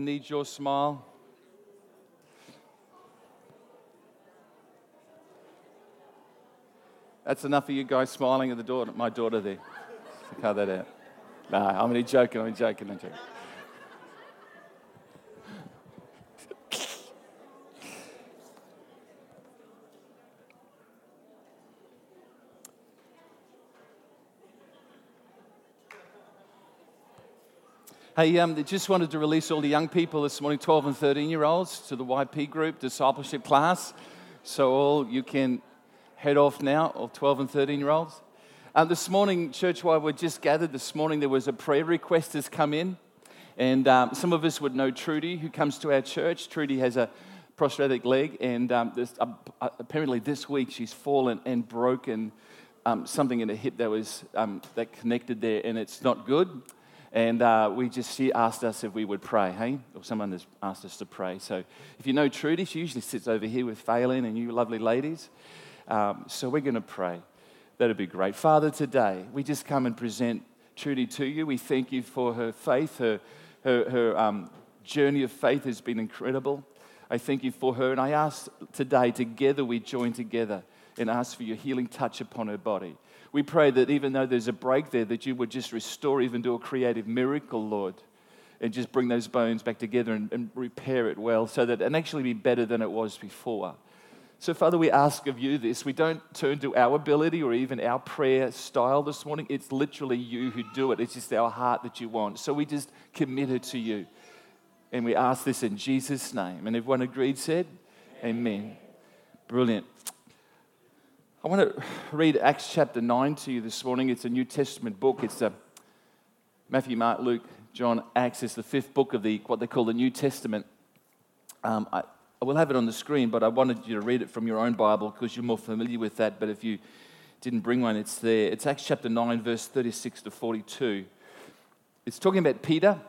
Need your smile. That's enough of you guys smiling at the daughter, my daughter there. Cut that out. No, I'm only joking, I'm joking, I'm joking. Hey, um, just wanted to release all the young people this morning, 12 and 13 year olds, to the YP group discipleship class. So all you can head off now, all 12 and 13 year olds. Uh, this morning, church wide, we just gathered. This morning, there was a prayer request has come in. And um, some of us would know Trudy, who comes to our church. Trudy has a prosthetic leg, and um, this, uh, apparently this week she's fallen and broken um, something in her hip that was um, that connected there, and it's not good. And uh, we just, she asked us if we would pray, hey? Or someone has asked us to pray. So if you know Trudy, she usually sits over here with Phelan and you lovely ladies. Um, so we're going to pray. That'd be great. Father, today we just come and present Trudy to you. We thank you for her faith. Her, her, her um, journey of faith has been incredible. I thank you for her. And I ask today, together we join together and ask for your healing touch upon her body. We pray that even though there's a break there, that you would just restore, even do a creative miracle, Lord, and just bring those bones back together and, and repair it well so that it actually be better than it was before. So, Father, we ask of you this. We don't turn to our ability or even our prayer style this morning. It's literally you who do it. It's just our heart that you want. So we just commit it to you. And we ask this in Jesus' name. And everyone agreed, said, Amen. Amen. Brilliant. I want to read Acts chapter 9 to you this morning. It's a New Testament book. It's a Matthew, Mark, Luke, John, Acts. It's the fifth book of the what they call the New Testament. Um, I, I will have it on the screen, but I wanted you to read it from your own Bible because you're more familiar with that. But if you didn't bring one, it's there. It's Acts chapter 9, verse 36 to 42. It's talking about Peter.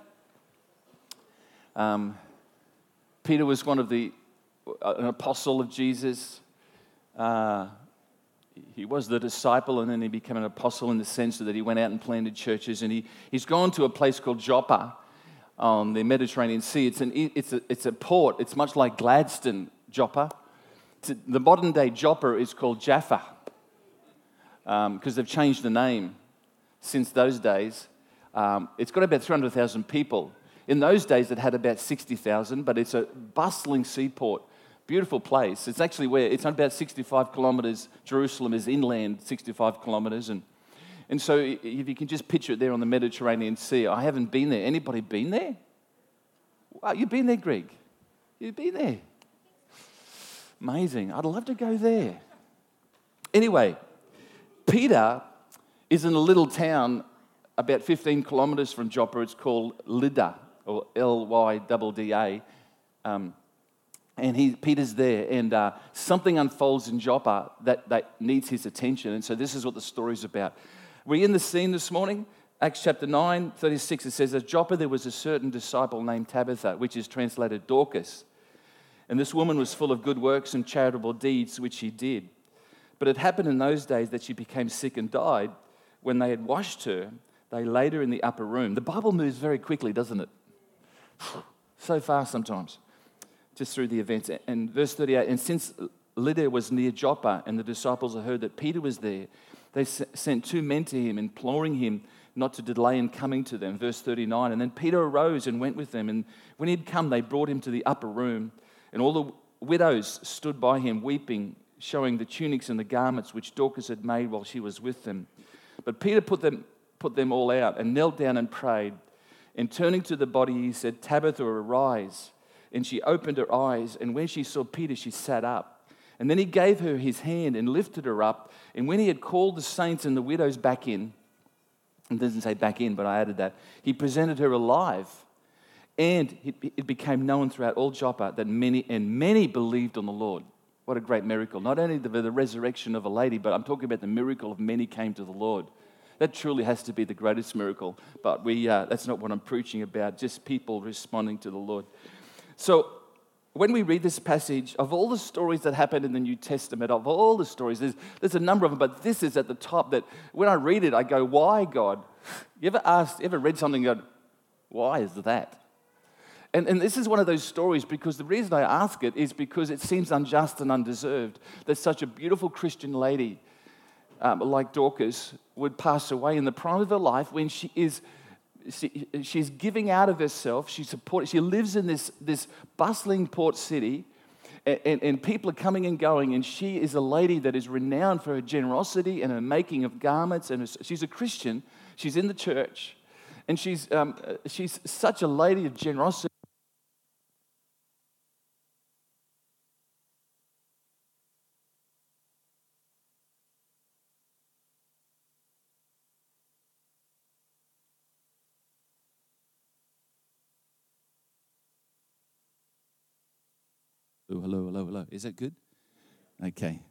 Um, Peter was one of the, uh, an apostle of Jesus. Uh, he was the disciple and then he became an apostle in the sense that he went out and planted churches. And he, he's gone to a place called Joppa on the Mediterranean Sea. It's, an, it's, a, it's a port, it's much like Gladstone, Joppa. A, the modern day Joppa is called Jaffa because um, they've changed the name since those days. Um, it's got about 300,000 people. In those days, it had about 60,000, but it's a bustling seaport Beautiful place. It's actually where it's about 65 kilometers. Jerusalem is inland 65 kilometers. And, and so if you can just picture it there on the Mediterranean Sea, I haven't been there. Anybody been there? Wow, you've been there, Greg. You've been there. Amazing. I'd love to go there. Anyway, Peter is in a little town about 15 kilometers from Joppa. It's called Lydda, or L Y D D A. Um, and he, Peter's there, and uh, something unfolds in Joppa that, that needs his attention. And so this is what the story's about. We're in the scene this morning. Acts chapter 9, 36, it says, At Joppa there was a certain disciple named Tabitha, which is translated Dorcas. And this woman was full of good works and charitable deeds, which she did. But it happened in those days that she became sick and died. When they had washed her, they laid her in the upper room. The Bible moves very quickly, doesn't it? so fast sometimes just through the events. And verse 38 And since Lydda was near Joppa, and the disciples had heard that Peter was there, they sent two men to him, imploring him not to delay in coming to them. Verse 39 And then Peter arose and went with them. And when he'd come, they brought him to the upper room. And all the widows stood by him, weeping, showing the tunics and the garments which Dorcas had made while she was with them. But Peter put them, put them all out and knelt down and prayed. And turning to the body, he said, Tabitha, arise. And she opened her eyes, and when she saw Peter, she sat up. And then he gave her his hand and lifted her up. And when he had called the saints and the widows back in, it doesn't say back in, but I added that, he presented her alive. And it became known throughout all Joppa that many and many believed on the Lord. What a great miracle. Not only the, the resurrection of a lady, but I'm talking about the miracle of many came to the Lord. That truly has to be the greatest miracle. But we, uh, that's not what I'm preaching about, just people responding to the Lord. So, when we read this passage, of all the stories that happen in the New Testament, of all the stories, there's, there's a number of them, but this is at the top that when I read it, I go, Why, God? You ever asked, ever read something and go, Why is that? And, and this is one of those stories because the reason I ask it is because it seems unjust and undeserved that such a beautiful Christian lady um, like Dorcas would pass away in the prime of her life when she is she, she's giving out of herself. She supports. She lives in this, this bustling port city, and, and, and, people are coming and going. And she is a lady that is renowned for her generosity and her making of garments. And her, she's a Christian. She's in the church, and she's um, she's such a lady of generosity. Oh, hello. Is that good? Okay.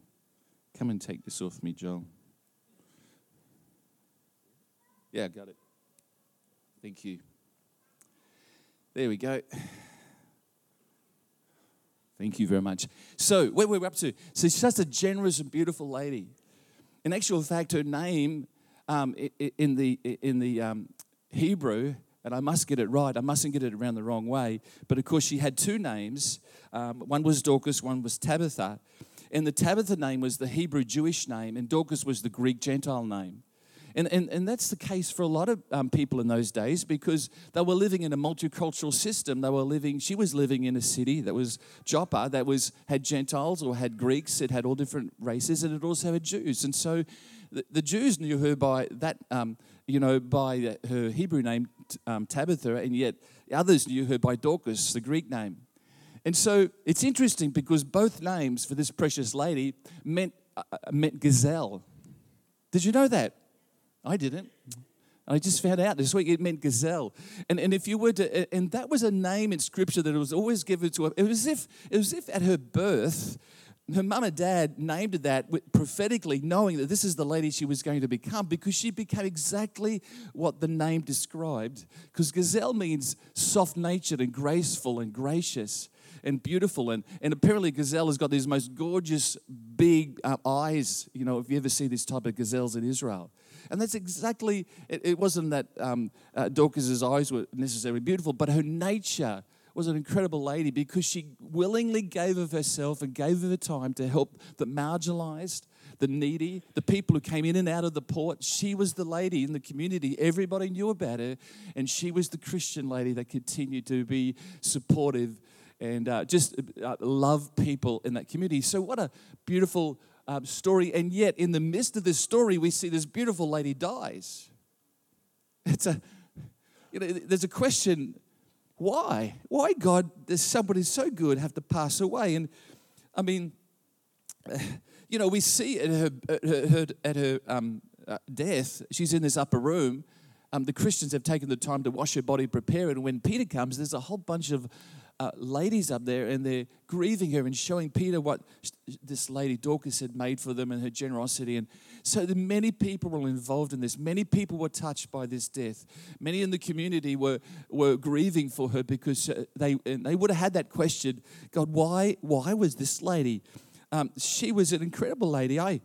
Come and take this off me, Joel. Yeah, got it. Thank you. There we go. Thank you very much. So, where we're up to. So, she's just a generous and beautiful lady. In actual fact, her name um, in the, in the um, Hebrew and I must get it right. I mustn't get it around the wrong way. But of course, she had two names. Um, one was Dorcas, one was Tabitha. And the Tabitha name was the Hebrew Jewish name, and Dorcas was the Greek Gentile name. And, and, and that's the case for a lot of um, people in those days because they were living in a multicultural system. They were living, she was living in a city that was Joppa, that was had Gentiles or had Greeks, it had all different races, and it also had Jews. And so the, the Jews knew her by that, um, you know, by her Hebrew name, um, Tabitha, and yet others knew her by Dorcas, the Greek name. And so it's interesting because both names for this precious lady meant, uh, uh, meant gazelle. Did you know that? I didn't. I just found out this week it meant gazelle. And, and if you were to, and that was a name in scripture that was always given to her. It was as if, it was as if at her birth, her mum and dad named it that prophetically, knowing that this is the lady she was going to become because she became exactly what the name described. Because gazelle means soft natured and graceful and gracious and beautiful. And, and apparently, gazelle has got these most gorgeous big uh, eyes. You know, if you ever see this type of gazelles in Israel. And that's exactly, it, it wasn't that um, uh, Dorcas's eyes were necessarily beautiful, but her nature was an incredible lady because she willingly gave of herself and gave of her time to help the marginalized, the needy, the people who came in and out of the port. She was the lady in the community. Everybody knew about her, and she was the Christian lady that continued to be supportive and uh, just uh, love people in that community. So, what a beautiful um, story. And yet, in the midst of this story, we see this beautiful lady dies. It's a, you know, there's a question why? Why, God, does somebody so good have to pass away? And I mean, you know, we see at her, at her, at her um, uh, death, she's in this upper room. Um, the Christians have taken the time to wash her body, prepare it. And when Peter comes, there's a whole bunch of uh, ladies up there and they're grieving her and showing Peter what this lady Dorcas had made for them and her generosity. And so many people were involved in this. Many people were touched by this death. Many in the community were, were grieving for her because uh, they, they would have had that question God, why, why was this lady? Um, she was an incredible lady. I,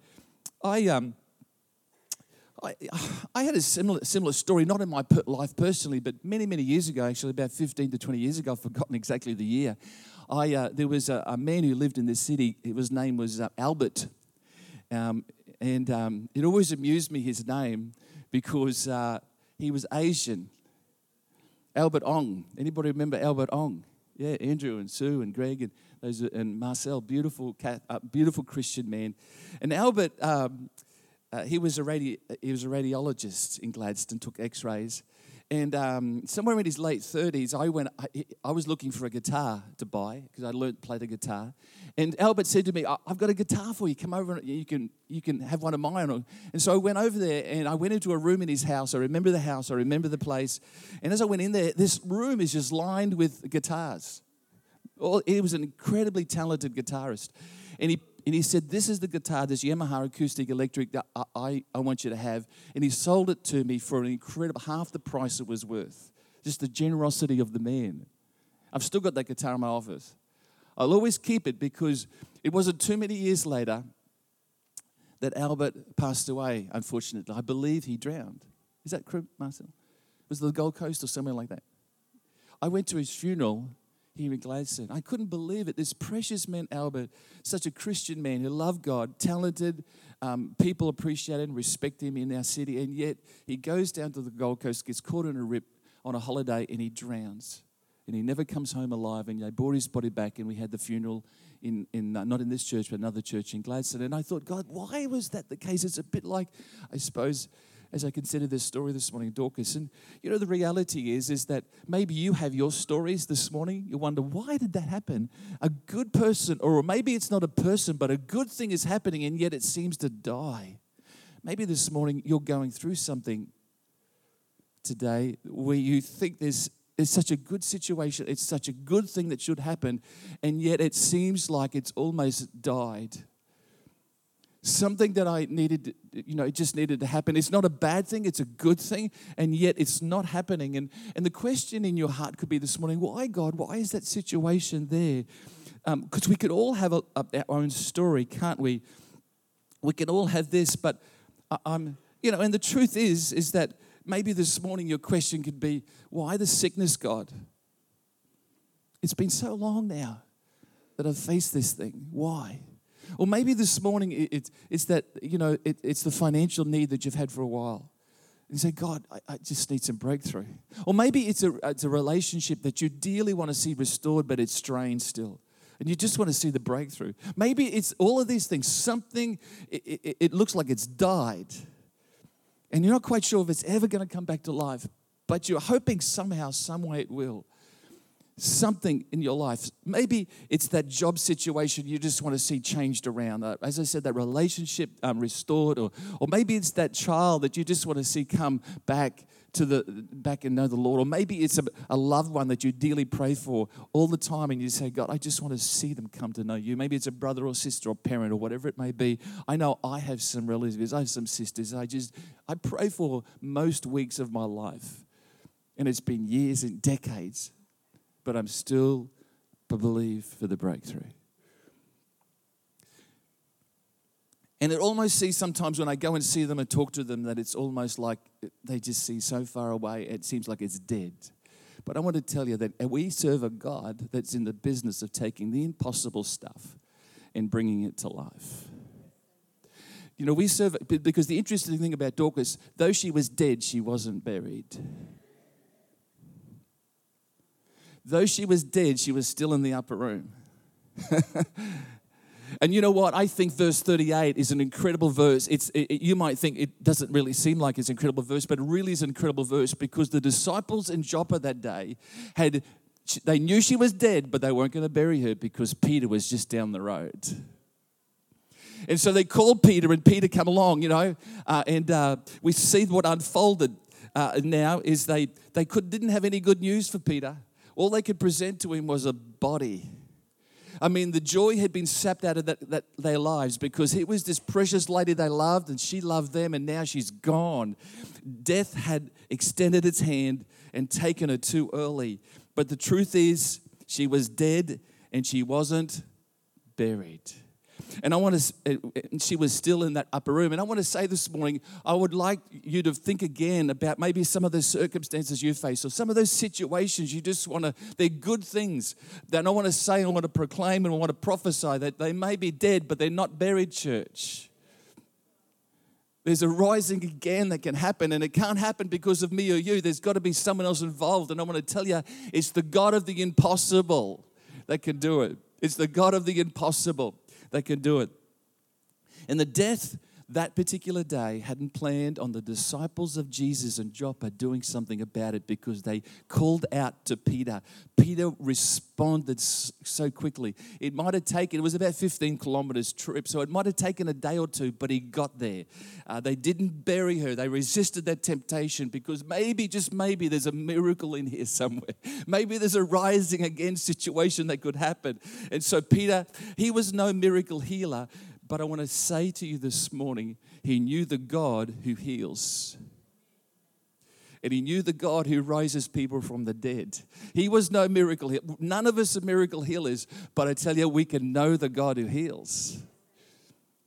I, um, I, I had a similar, similar story, not in my life personally, but many, many years ago, actually, about 15 to 20 years ago, I've forgotten exactly the year. I, uh, there was a, a, man who lived in this city, his name was uh, Albert. Um, and um, it always amused me, his name, because uh, he was Asian. Albert Ong. Anybody remember Albert Ong? Yeah, Andrew and Sue and Greg and those and Marcel, beautiful, uh, beautiful Christian man. And Albert, um, uh, he, was a radi- he was a radiologist in Gladstone, took x rays. And um, somewhere in his late 30s, I, went, I, I was looking for a guitar to buy because I learned to play the guitar. And Albert said to me, I've got a guitar for you. Come over and you can, you can have one of mine. And so I went over there and I went into a room in his house. I remember the house, I remember the place. And as I went in there, this room is just lined with guitars. He was an incredibly talented guitarist. And he and he said, This is the guitar, this Yamaha acoustic electric that I, I, want you to have. And he sold it to me for an incredible half the price it was worth. Just the generosity of the man. I've still got that guitar in my office. I'll always keep it because it wasn't too many years later that Albert passed away, unfortunately. I believe he drowned. Is that correct, Marcel? Was it the Gold Coast or somewhere like that? I went to his funeral here in Gladstone. I couldn't believe it. This precious man, Albert, such a Christian man who loved God, talented, um, people appreciate and respect him in our city, and yet he goes down to the Gold Coast, gets caught in a rip on a holiday, and he drowns. And he never comes home alive. And they brought his body back, and we had the funeral in, in uh, not in this church, but another church in Gladstone. And I thought, God, why was that the case? It's a bit like, I suppose, as I consider this story this morning, Dorcas. And you know, the reality is, is that maybe you have your stories this morning. You wonder, why did that happen? A good person, or maybe it's not a person, but a good thing is happening, and yet it seems to die. Maybe this morning you're going through something today where you think there's it's such a good situation, it's such a good thing that should happen, and yet it seems like it's almost died something that I needed, you know, it just needed to happen. It's not a bad thing, it's a good thing, and yet it's not happening. And, and the question in your heart could be this morning why, God? Why is that situation there? Because um, we could all have a, a, our own story, can't we? We can all have this, but I'm, you know, and the truth is, is that maybe this morning your question could be, why the sickness, God? It's been so long now that I've faced this thing. Why? Or maybe this morning it, it's that, you know, it, it's the financial need that you've had for a while. And you say, God, I, I, just need some breakthrough. Or maybe it's a, it's a relationship that you dearly want to see restored, but it's strained still. And you just want to see the breakthrough. Maybe it's all of these things. Something, it, it, it looks like it's died. And you're not quite sure if it's ever going to come back to life, but you're hoping somehow, some way it will something in your life. Maybe it's that job situation you just want to see changed around. Uh, as I said, that relationship um, restored, or, or maybe it's that child that you just want to see come back to the back and know the Lord, or maybe it's a, a loved one that you dearly pray for all the time, and you say, God, I just want to see them come to know you. Maybe it's a brother or sister or parent or whatever it may be. I know I have some relatives, I have some sisters. I just I pray for most weeks of my life, and it's been years and decades but I'm still believe for the breakthrough. And it almost seems sometimes when I go and see them and talk to them that it's almost like they just see so far away, it seems like it's dead. But I want to tell you that we serve a God that's in the business of taking the impossible stuff and bringing it to life. You know, we serve, because the interesting thing about Dorcas, though she was dead, she wasn't buried. Though she was dead, she was still in the upper room. and you know what? I think verse 38 is an incredible verse. It's, it, you might think it doesn't really seem like it's an incredible verse, but it really is an incredible verse because the disciples in Joppa that day had, they knew she was dead, but they weren't going to bury her because Peter was just down the road. And so they called Peter, and Peter come along, you know, uh, and uh, we see what unfolded uh, now is they they could didn't have any good news for Peter. All they could present to him was a body. I mean, the joy had been sapped out of that, that, their lives because it was this precious lady they loved and she loved them, and now she's gone. Death had extended its hand and taken her too early. But the truth is, she was dead and she wasn't buried. And I want to, and she was still in that upper room. And I want to say this morning, I would like you to think again about maybe some of those circumstances you face or some of those situations you just want to, they're good things that I want to say, I want to proclaim, and I want to prophesy that they may be dead, but they're not buried, church. There's a rising again that can happen, and it can't happen because of me or you. There's got to be someone else involved. And I want to tell you, it's the God of the impossible that can do it. It's the God of the impossible that can do it. And the death that particular day hadn't planned on the disciples of Jesus and Joppa doing something about it because they called out to Peter. Peter responded so quickly. It might have taken, it was about 15 kilometers trip, so it might have taken a day or two, but he got there. Uh, they didn't bury her. They resisted that temptation because maybe, just maybe, there's a miracle in here somewhere. Maybe there's a rising again situation that could happen. And so Peter, he was no miracle healer, but I want to say to you this morning, he knew the God who heals. And he knew the God who raises people from the dead. He was no miracle healer. None of us are miracle healers, but I tell you, we can know the God who heals.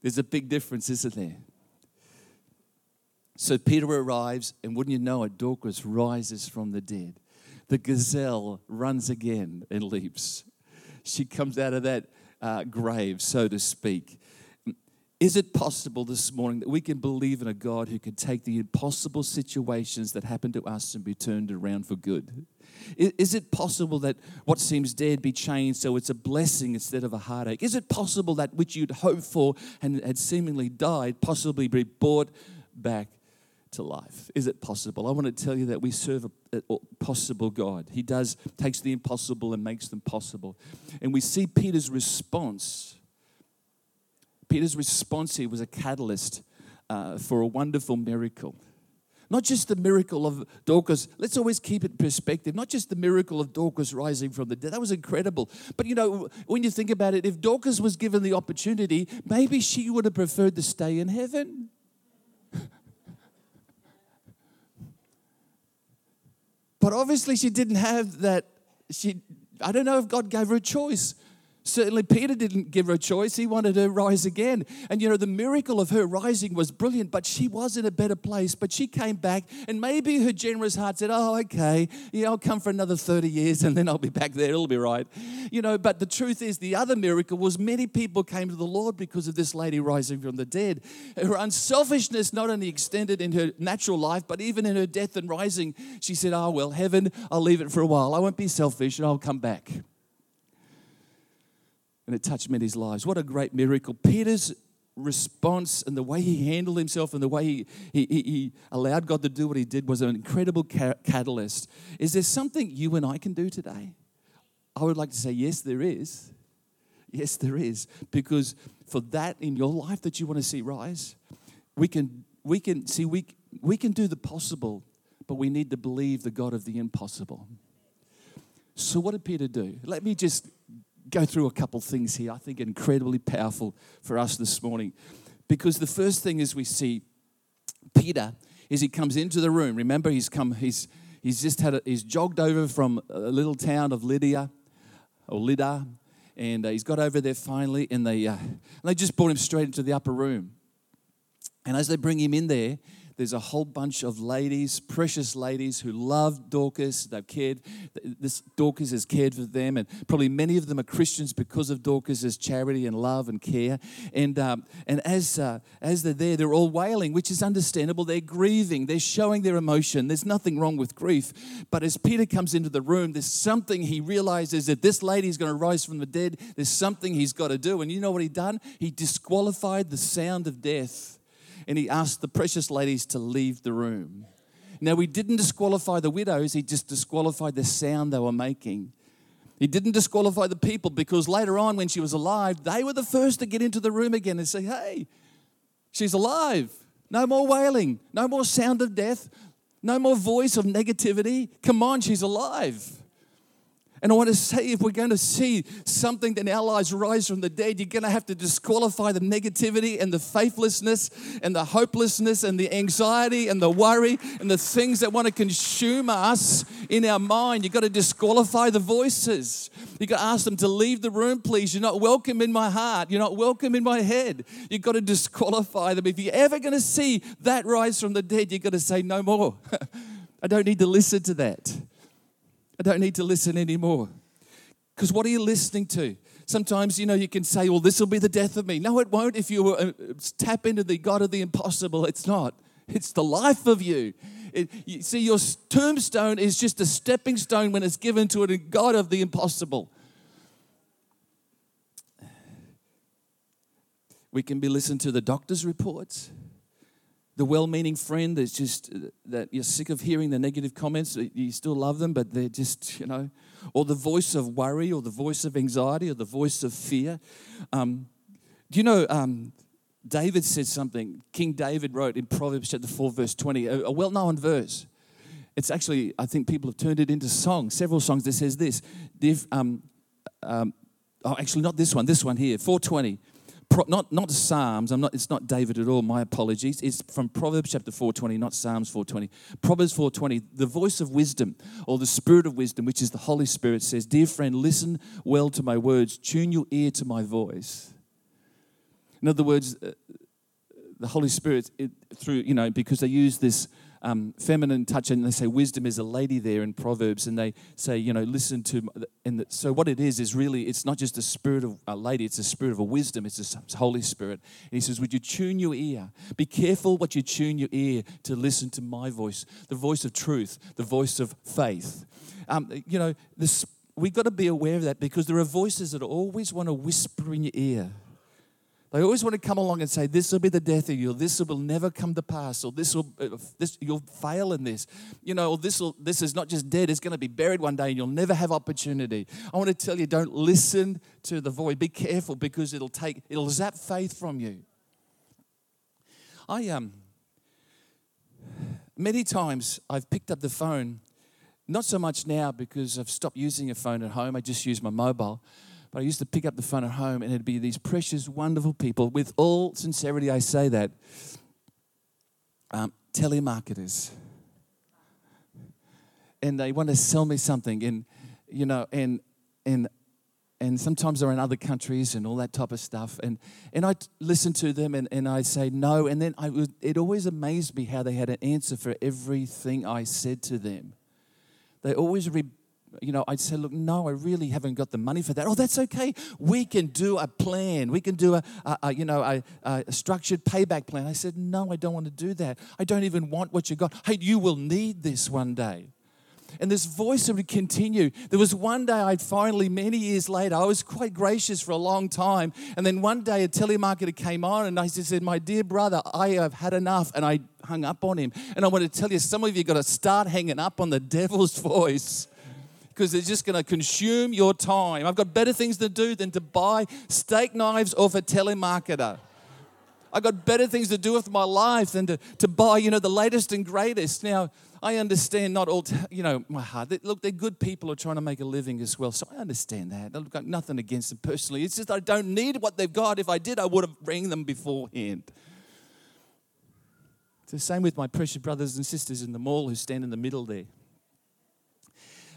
There's a big difference, isn't there? So Peter arrives, and wouldn't you know it, Dorcas rises from the dead. the gazelle runs again and leaps. She comes out of that uh, grave, so to speak. Is it possible this morning that we can believe in a God who can take the impossible situations that happen to us and be turned around for good? Is it possible that what seems dead be changed so it's a blessing instead of a heartache? Is it possible that which you'd hoped for and had seemingly died possibly be brought back to life? Is it possible? I want to tell you that we serve a, possible God. He does takes the impossible and makes them possible. And we see Peter's response Peter's response here was a catalyst uh, for a wonderful miracle. Not just the miracle of Dorcas, let's always keep it in perspective. Not just the miracle of Dorcas rising from the dead, that was incredible. But you know, when you think about it, if Dorcas was given the opportunity, maybe she would have preferred to stay in heaven. but obviously, she didn't have that. She, I don't know if God gave her a choice. Certainly, Peter didn't give her a choice. He wanted her to rise again. And you know, the miracle of her rising was brilliant, but she was in a better place. But she came back, and maybe her generous heart said, Oh, okay, yeah, I'll come for another 30 years and then I'll be back there. It'll be right. You know, but the truth is, the other miracle was many people came to the Lord because of this lady rising from the dead. Her unselfishness not only extended in her natural life, but even in her death and rising, she said, Oh, well, heaven, I'll leave it for a while. I won't be selfish and I'll come back and it touched many's lives. What a great miracle. Peter's response and the way he handled himself and the way he, he, he allowed God to do what he did was an incredible catalyst. Is there something you and I can do today? I would like to say, yes, there is. Yes, there is. Because for that in your life that you want to see rise, we can, we can see, we, we can do the possible, but we need to believe the God of the impossible. So, what did Peter do? Let me just go through a couple things here, I think incredibly powerful for us this morning. Because the first thing is we see Peter is he comes into the room. Remember, he's come, he's he's just had a, he's jogged over from a little town of Lydia or Lydda, and uh, he's got over there finally, and they uh, and they just brought him straight into the upper room. And as they bring him in there, there's a whole bunch of ladies, precious ladies, who love Dorcas. They've cared. This Dorcas has cared for them, and probably many of them are Christians because of Dorcas's charity and love and care. And um, and as uh, as they're there, they're all wailing, which is understandable. They're grieving. They're showing their emotion. There's nothing wrong with grief. But as Peter comes into the room, there's something he realizes that this lady is going to rise from the dead. There's something he's got to do. And you know what he done? He disqualified the sound of death and he asked the precious ladies to leave the room. Now, he didn't disqualify the widows, he just disqualified the sound they were making. He didn't disqualify the people because later on, when she was alive, they were the first to get into the room again and say, Hey, she's alive. No more wailing, no more sound of death, no more voice of negativity. Come on, she's alive. And I want to say, if we're going to see something in our lives rise from the dead, you're going to have to disqualify the negativity and the faithlessness and the hopelessness and the anxiety and the worry and the things that want to consume us in our mind. You've got to disqualify the voices. You've got to ask them to leave the room, please. You're not welcome in my heart. You're not welcome in my head. You've got to disqualify them. If you're ever going to see that rise from the dead, you've got to say, no more. I don't need to listen to that. I don't need to listen anymore. Because what are you listening to? Sometimes, you know, you can say, well, this will be the death of me. No, it won't if you uh, tap into the God of the impossible. It's not, it's the life of you. It, you see, your tombstone is just a stepping stone when it's given to a God of the impossible. We can be listening to the doctor's reports the well-meaning friend that's just uh, that you're sick of hearing the negative comments you still love them but they're just you know or the voice of worry or the voice of anxiety or the voice of fear. Um, do you know um, david said something king david wrote in proverbs chapter 4 verse 20 a, a well-known verse. It's actually i think people have turned it into song several songs that says this if, um, um, oh actually not this one this one here 420 not, not Psalms, I'm not, it's not David at all, my apologies. It's from Proverbs chapter 420, not Psalms 420. Proverbs 420, the voice of wisdom or the spirit of wisdom, which is the Holy Spirit, says, Dear friend, listen well to my words, tune your ear to my voice. In other words, uh, the Holy Spirit, it, through, you know, because they use this um, feminine touch, and they say wisdom is a lady there in Proverbs, and they say, you know, listen to, and the, so what it is is really, it's not just a spirit of a lady, it's a spirit of a wisdom, it's a Holy Spirit. And he says, would you tune your ear? Be careful what you tune your ear to listen to my voice, the voice of truth, the voice of faith. Um, you know, this, we've got to be aware of that because there are voices that always want to whisper in your ear. They always want to come along and say, "This will be the death of you. This will never come to pass, or this will, uh, this you'll fail in this, you know, or this will, this is not just dead; it's going to be buried one day, and you'll never have opportunity." I want to tell you, don't listen to the voice. Be careful because it'll take, it'll zap faith from you. I um, many times I've picked up the phone, not so much now because I've stopped using a phone at home. I just use my mobile. But I used to pick up the phone at home and it'd be these precious, wonderful people. With all sincerity, I say that. Um, telemarketers. And they want to sell me something. And, you know, and, and, and sometimes they're in other countries and all that type of stuff. And, and I listen to them and, and I say no. And then I would, it always amazed me how they had an answer for everything I said to them. They always re- you know, I'd say, look, no, I really haven't got the money for that. Oh, that's okay. We can do a plan. We can do a, a, a you know, a, a, structured payback plan. I said, no, I don't want to do that. I don't even want what you got. Hey, you will need this one day. And this voice would continue. There was one day I'd finally, many years later, I was quite gracious for a long time. And then one day a telemarketer came on and I said, My dear brother, I have had enough. And I hung up on him. And I want to tell you, some of you got to start hanging up on the devil's voice because it's just going to consume your time. I've got better things to do than to buy steak knives off a telemarketer. I've got better things to do with my life than to, to buy, you know, the latest and greatest. Now, I understand not all, you know, my heart. They, look, they're good people who are trying to make a living as well. So I understand that. I've got nothing against them personally. It's just I don't need what they've got. If I did, I would have rang them beforehand. It's the same with my precious brothers and sisters in the mall who stand in the middle there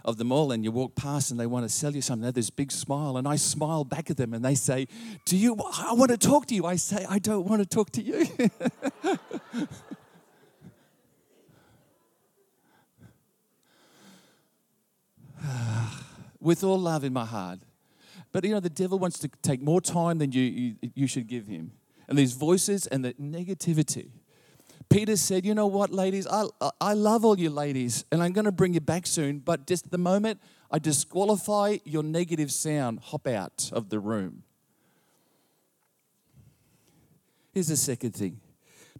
of the mall and you walk past and they want to sell you something. They have this big smile, and I smile back at them and they say, Do you, I want to talk to you. I say, I don't want to talk to you. With all love in my heart. But you know, the devil wants to take more time than you, you, you should give him. And these voices and the negativity Peter said, You know what, ladies? I, I love all you ladies, and I'm going to bring you back soon, but just the moment I disqualify your negative sound, hop out of the room. Here's the second thing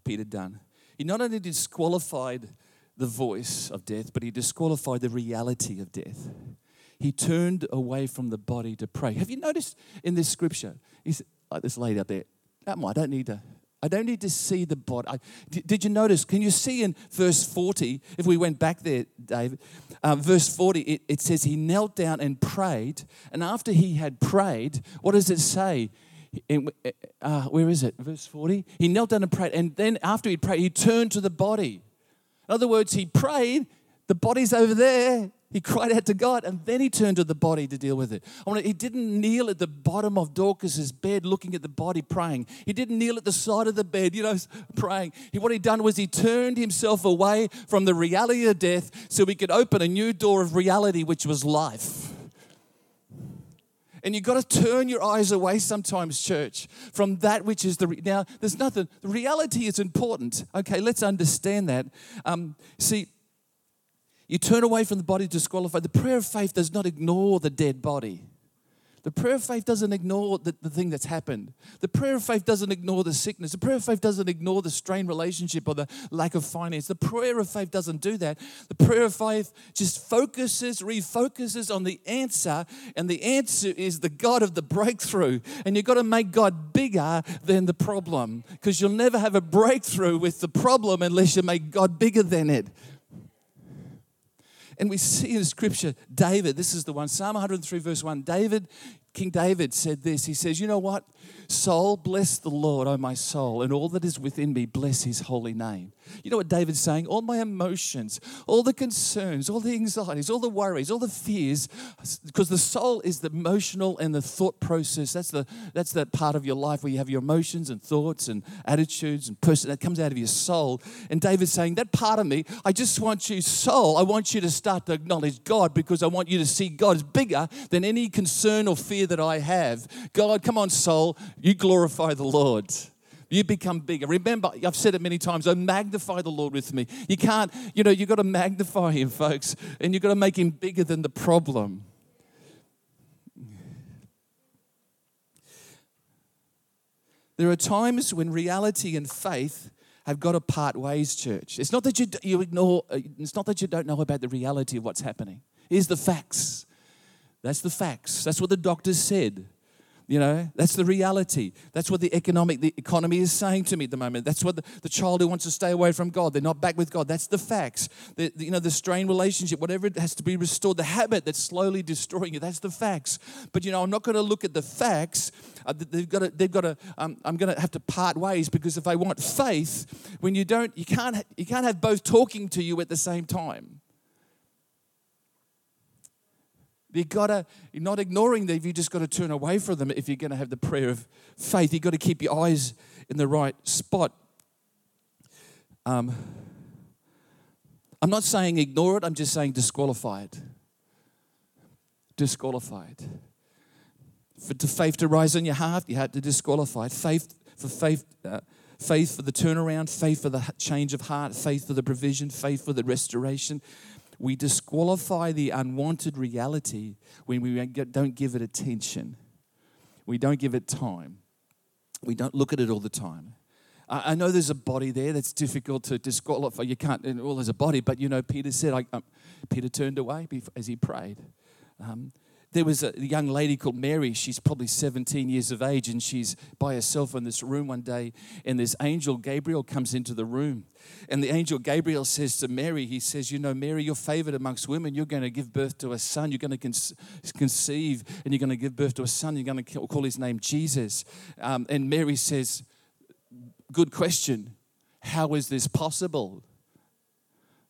Peter done. He not only disqualified the voice of death, but he disqualified the reality of death. He turned away from the body to pray. Have you noticed in this scripture? He's like this lady up there. I don't need to I don't need to see the body. I, did you notice? Can you see in verse 40, if we went back there, David, uh, verse 40, it, it says he knelt down and prayed. And after he had prayed, what does it say? In, uh, where is it? Verse 40? He knelt down and prayed. And then after he prayed, he turned to the body. In other words, he prayed, the body's over there. He cried out to God and then he turned to the body to deal with it. He didn't kneel at the bottom of Dorcas's bed looking at the body praying. He didn't kneel at the side of the bed, you know, praying. He, what he'd done was he turned himself away from the reality of death so he could open a new door of reality, which was life. And you've got to turn your eyes away sometimes, church, from that which is the. Re- now, there's nothing. The reality is important. Okay, let's understand that. Um, see, you turn away from the body disqualified. The prayer of faith does not ignore the dead body. The prayer of faith doesn't ignore the, the thing that's happened. The prayer of faith doesn't ignore the sickness. The prayer of faith doesn't ignore the strained relationship or the lack of finance. The prayer of faith doesn't do that. The prayer of faith just focuses, refocuses on the answer, and the answer is the God of the breakthrough. And you've got to make God bigger than the problem because you'll never have a breakthrough with the problem unless you make God bigger than it. And we see in Scripture, David, this is the one, Psalm 103, verse 1. David King David said this. He says, You know what? Soul, bless the Lord, O my soul, and all that is within me, bless his holy name. You know what David's saying? All my emotions, all the concerns, all the anxieties, all the worries, all the fears, because the soul is the emotional and the thought process. That's the that's that part of your life where you have your emotions and thoughts and attitudes and person that comes out of your soul. And David's saying, That part of me, I just want you, soul, I want you to start to acknowledge God because I want you to see God as bigger than any concern or fear that I have. God, come on, soul, you glorify the Lord. You become bigger. Remember, I've said it many times, oh, magnify the Lord with me. You can't, you know, you've got to magnify him, folks, and you've got to make him bigger than the problem. There are times when reality and faith have got to part ways, church. It's not that you, you ignore, uh, it's not that you don't know about the reality of what's happening. Here's the facts. That's the facts. That's what the doctors said. You know, that's the reality. That's what the economic, the economy is saying to me at the moment. That's what the, the child who wants to stay away from God, they're not back with God. That's the facts. The, the, you know, the strained relationship, whatever it has to be restored, the habit that's slowly destroying you, that's the facts. But, you know, I'm not going to look at the facts. Uh, they've got to, they've got to, um, I'm going to have to part ways because if I want faith, when you don't, you can't, you can't have both talking to you at the same time. You gotta, you're not ignoring them, you just got to turn away from them if you're going to have the prayer of faith. You've got to keep your eyes in the right spot. Um, I'm not saying ignore it, I'm just saying disqualify it. Disqualify it. For to faith to rise in your heart, you have to disqualify it. Faith for faith, uh, faith for the turnaround, faith for the change of heart, faith for the provision, faith for the restoration, we disqualify the unwanted reality when we don't give it attention. We don't give it time. We don't look at it all the time. I know there's a body there that's difficult to disqualify. You can't, well, there's a body, but you know, Peter said, I, um, Peter turned away as he prayed. Um, there was a young lady called Mary. She's probably 17 years of age, and she's by herself in this room one day. And this angel Gabriel comes into the room. And the angel Gabriel says to Mary, He says, You know, Mary, you're favored amongst women. You're going to give birth to a son. You're going to conceive, and you're going to give birth to a son. You're going to call his name Jesus. Um, and Mary says, Good question. How is this possible?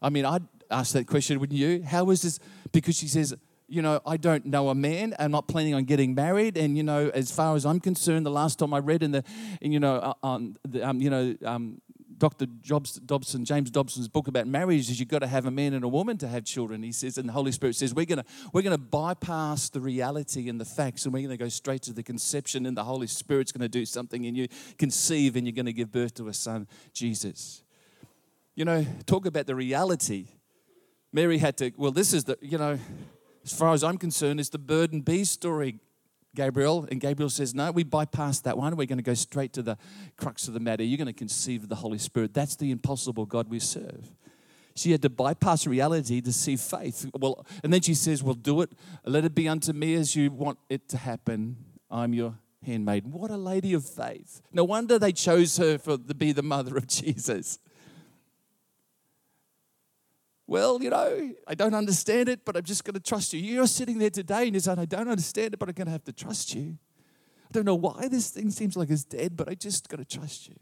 I mean, I'd ask that question, wouldn't you? How is this? Because she says, you know, I don't know a man. I'm not planning on getting married. And, you know, as far as I'm concerned, the last time I read in the, in, you know, uh, on the, um, you know, um, Dr. Jobs, Dobson, James Dobson's book about marriage is you've got to have a man and a woman to have children. He says, and the Holy Spirit says, we're going to we're going to bypass the reality and the facts, and we're going to go straight to the conception, and the Holy Spirit's going to do something, and you conceive, and you're going to give birth to a son, Jesus. You know, talk about the reality. Mary had to. Well, this is the. You know, as far as I'm concerned, is the bird and bee story, Gabriel. And Gabriel says, No, we bypassed that one. We're going to go straight to the crux of the matter. You're going to conceive the Holy Spirit. That's the impossible God we serve. She had to bypass reality to see faith. Well, and then she says, Well, do it. Let it be unto me as you want it to happen. I'm your handmaid. What a lady of faith. No wonder they chose her for, to be the mother of Jesus. Well, you know, I don't understand it, but I'm just going to trust you. You're sitting there today and you're saying, I don't understand it, but I'm going to have to trust you. I don't know why this thing seems like it's dead, but I just got to trust you.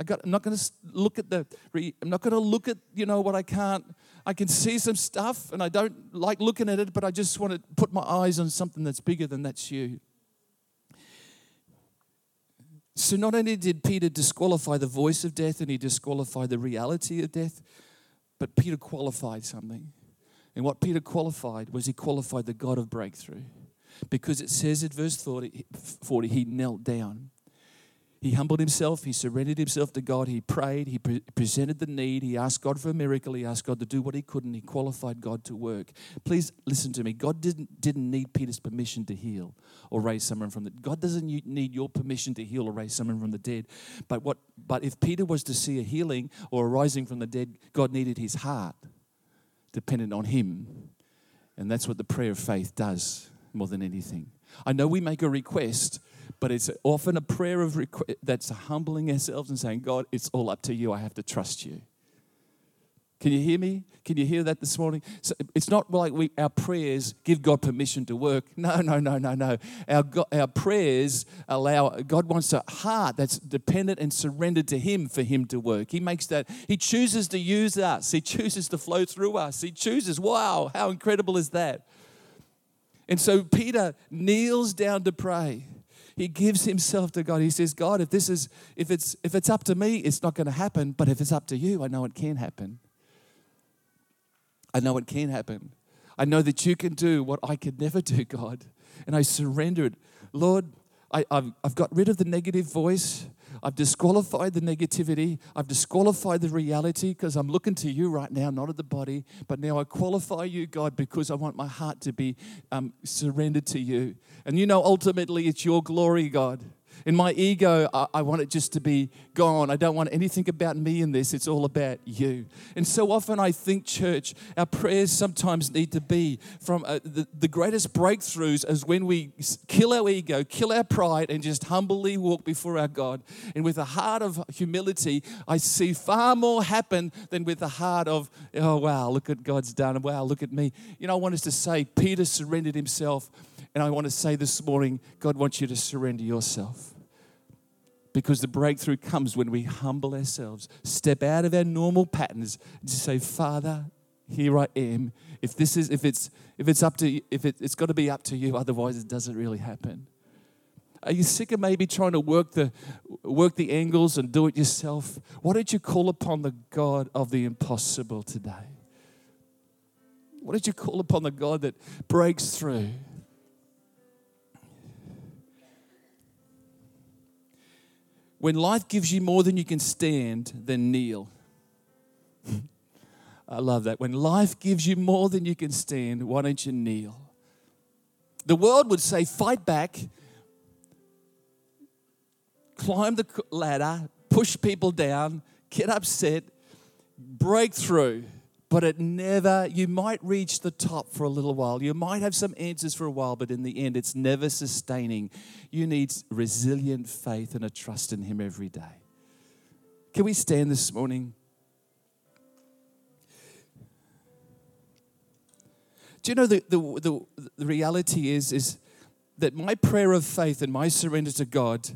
I I'm not going to look at the. I'm not going to look at you know what I can't. I can see some stuff, and I don't like looking at it, but I just want to put my eyes on something that's bigger than that's you. So not only did Peter disqualify the voice of death, and he disqualified the reality of death, but Peter qualified something. And what Peter qualified was he qualified the God of breakthrough. Because it says in verse 40, 40 he knelt down. He humbled himself, he surrendered himself to God, he prayed, he pre- presented the need, he asked God for a miracle, he asked God to do what he could, and he qualified God to work. Please listen to me. God didn't, didn't need Peter's permission to heal or raise someone from the God doesn't need your permission to heal or raise someone from the dead. But what but if Peter was to see a healing or a rising from the dead, God needed his heart dependent on him. And that's what the prayer of faith does more than anything. I know we make a request but it's often a prayer of requ- that's humbling ourselves and saying, God, it's all up to you. I have to trust you. Can you hear me? Can you hear that this morning? So it's not like we, our prayers give God permission to work. No, no, no, no, no. Our, our prayers allow, God wants a heart that's dependent and surrendered to Him for Him to work. He makes that, He chooses to use us, He chooses to flow through us. He chooses, wow, how incredible is that? And so Peter kneels down to pray. He gives himself to God. He says, God, if this is if it's if it's up to me, it's not going to happen. But if it's up to you, I know it can happen. I know it can happen. I know that you can do what I could never do, God. And I surrender it. Lord, I, have I've got rid of the negative voice. I've disqualified the negativity. I've disqualified the reality because I'm looking to you right now, not at the body. But now I qualify you, God, because I want my heart to be um, surrendered to you. And you know, ultimately, it's your glory, God. In my ego, I, I, want it just to be gone. I don't want anything about me in this. It's all about you. And so often I think, church, our prayers sometimes need to be from uh, the, the greatest breakthroughs is when we kill our ego, kill our pride, and just humbly walk before our God. And with a heart of humility, I see far more happen than with a heart of, oh, wow, look at God's done. Wow, look at me. You know, I want us to say, Peter surrendered himself and I want to say this morning, God wants you to surrender yourself. Because the breakthrough comes when we humble ourselves, step out of our normal patterns, and say, Father, here I am. If this is, if it's, if it's up to, if it, it's got to be up to you, otherwise it doesn't really happen. Are you sick of maybe trying to work the, work the angles and do it yourself? Why don't you call upon the God of the impossible today? Why don't you call upon the God that breaks through? When life gives you more than you can stand, then kneel. I love that. When life gives you more than you can stand, why don't you kneel? The world would say, fight back, climb the ladder, push people down, get upset, break through but it never, you might reach the top for a little while. You might have some answers for a while, but in the end, it's never sustaining. You need resilient faith and a trust in Him every day. Can we stand this morning? Do you know the, the, the, the reality is, is that my prayer of faith and my surrender to God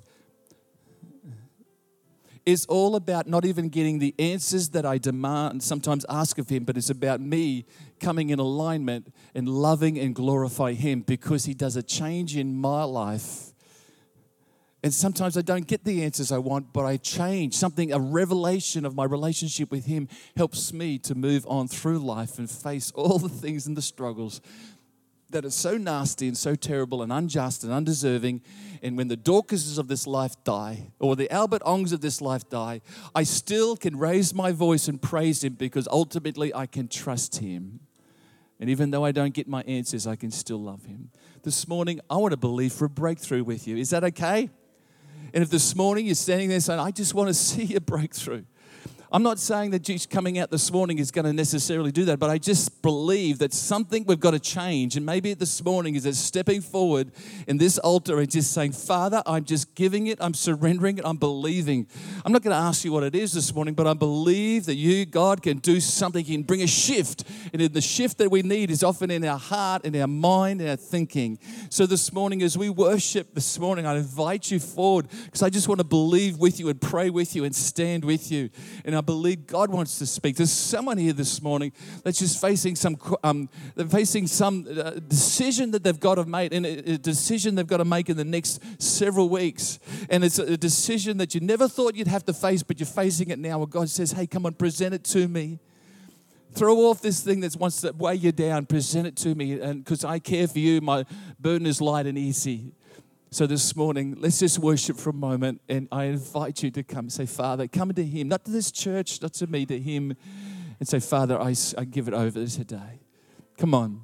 is all about not even getting the answers that I demand, sometimes ask of Him, but it's about me coming in alignment and loving and glorify Him because He does a change in my life. And sometimes I don't get the answers I want, but I change. Something, a revelation of my relationship with Him helps me to move on through life and face all the things and the struggles that are so nasty and so terrible and unjust and undeserving. And when the Dorcases of this life die, or the Albert Ongs of this life die, I still can raise my voice and praise Him because ultimately I can trust Him. And even though I don't get my answers, I can still love Him. This morning, I want to believe for a breakthrough with you. Is that okay? And if this morning you're standing there saying, I just want to see a breakthrough, I'm not saying that Jesus coming out this morning is going to necessarily do that, but I just believe that something we've got to change. And maybe this morning is that stepping forward in this altar and just saying, Father, I'm just giving it, I'm surrendering it, I'm believing. I'm not going to ask you what it is this morning, but I believe that you, God, can do something, can bring a shift. And the shift that we need is often in our heart, in our mind, in our thinking. So this morning, as we worship this morning, I invite you forward because I just want to believe with you and pray with you and stand with you. And I believe God wants to speak. There's someone here this morning that's just facing some, um, they're facing some uh, decision that they've got to make, and a, decision they've got to make in the next several weeks. And it's a decision that you never thought you'd have to face, but you're facing it now. Where God says, "Hey, come on, present it to me." Throw off this thing that wants to weigh you down. Present it to me, and because I care for you, my burden is light and easy. So this morning, let's just worship for a moment. And I invite you to come say, Father, come to Him, not to this church, not to me, to Him, and say, Father, I, I give it over today. Come on.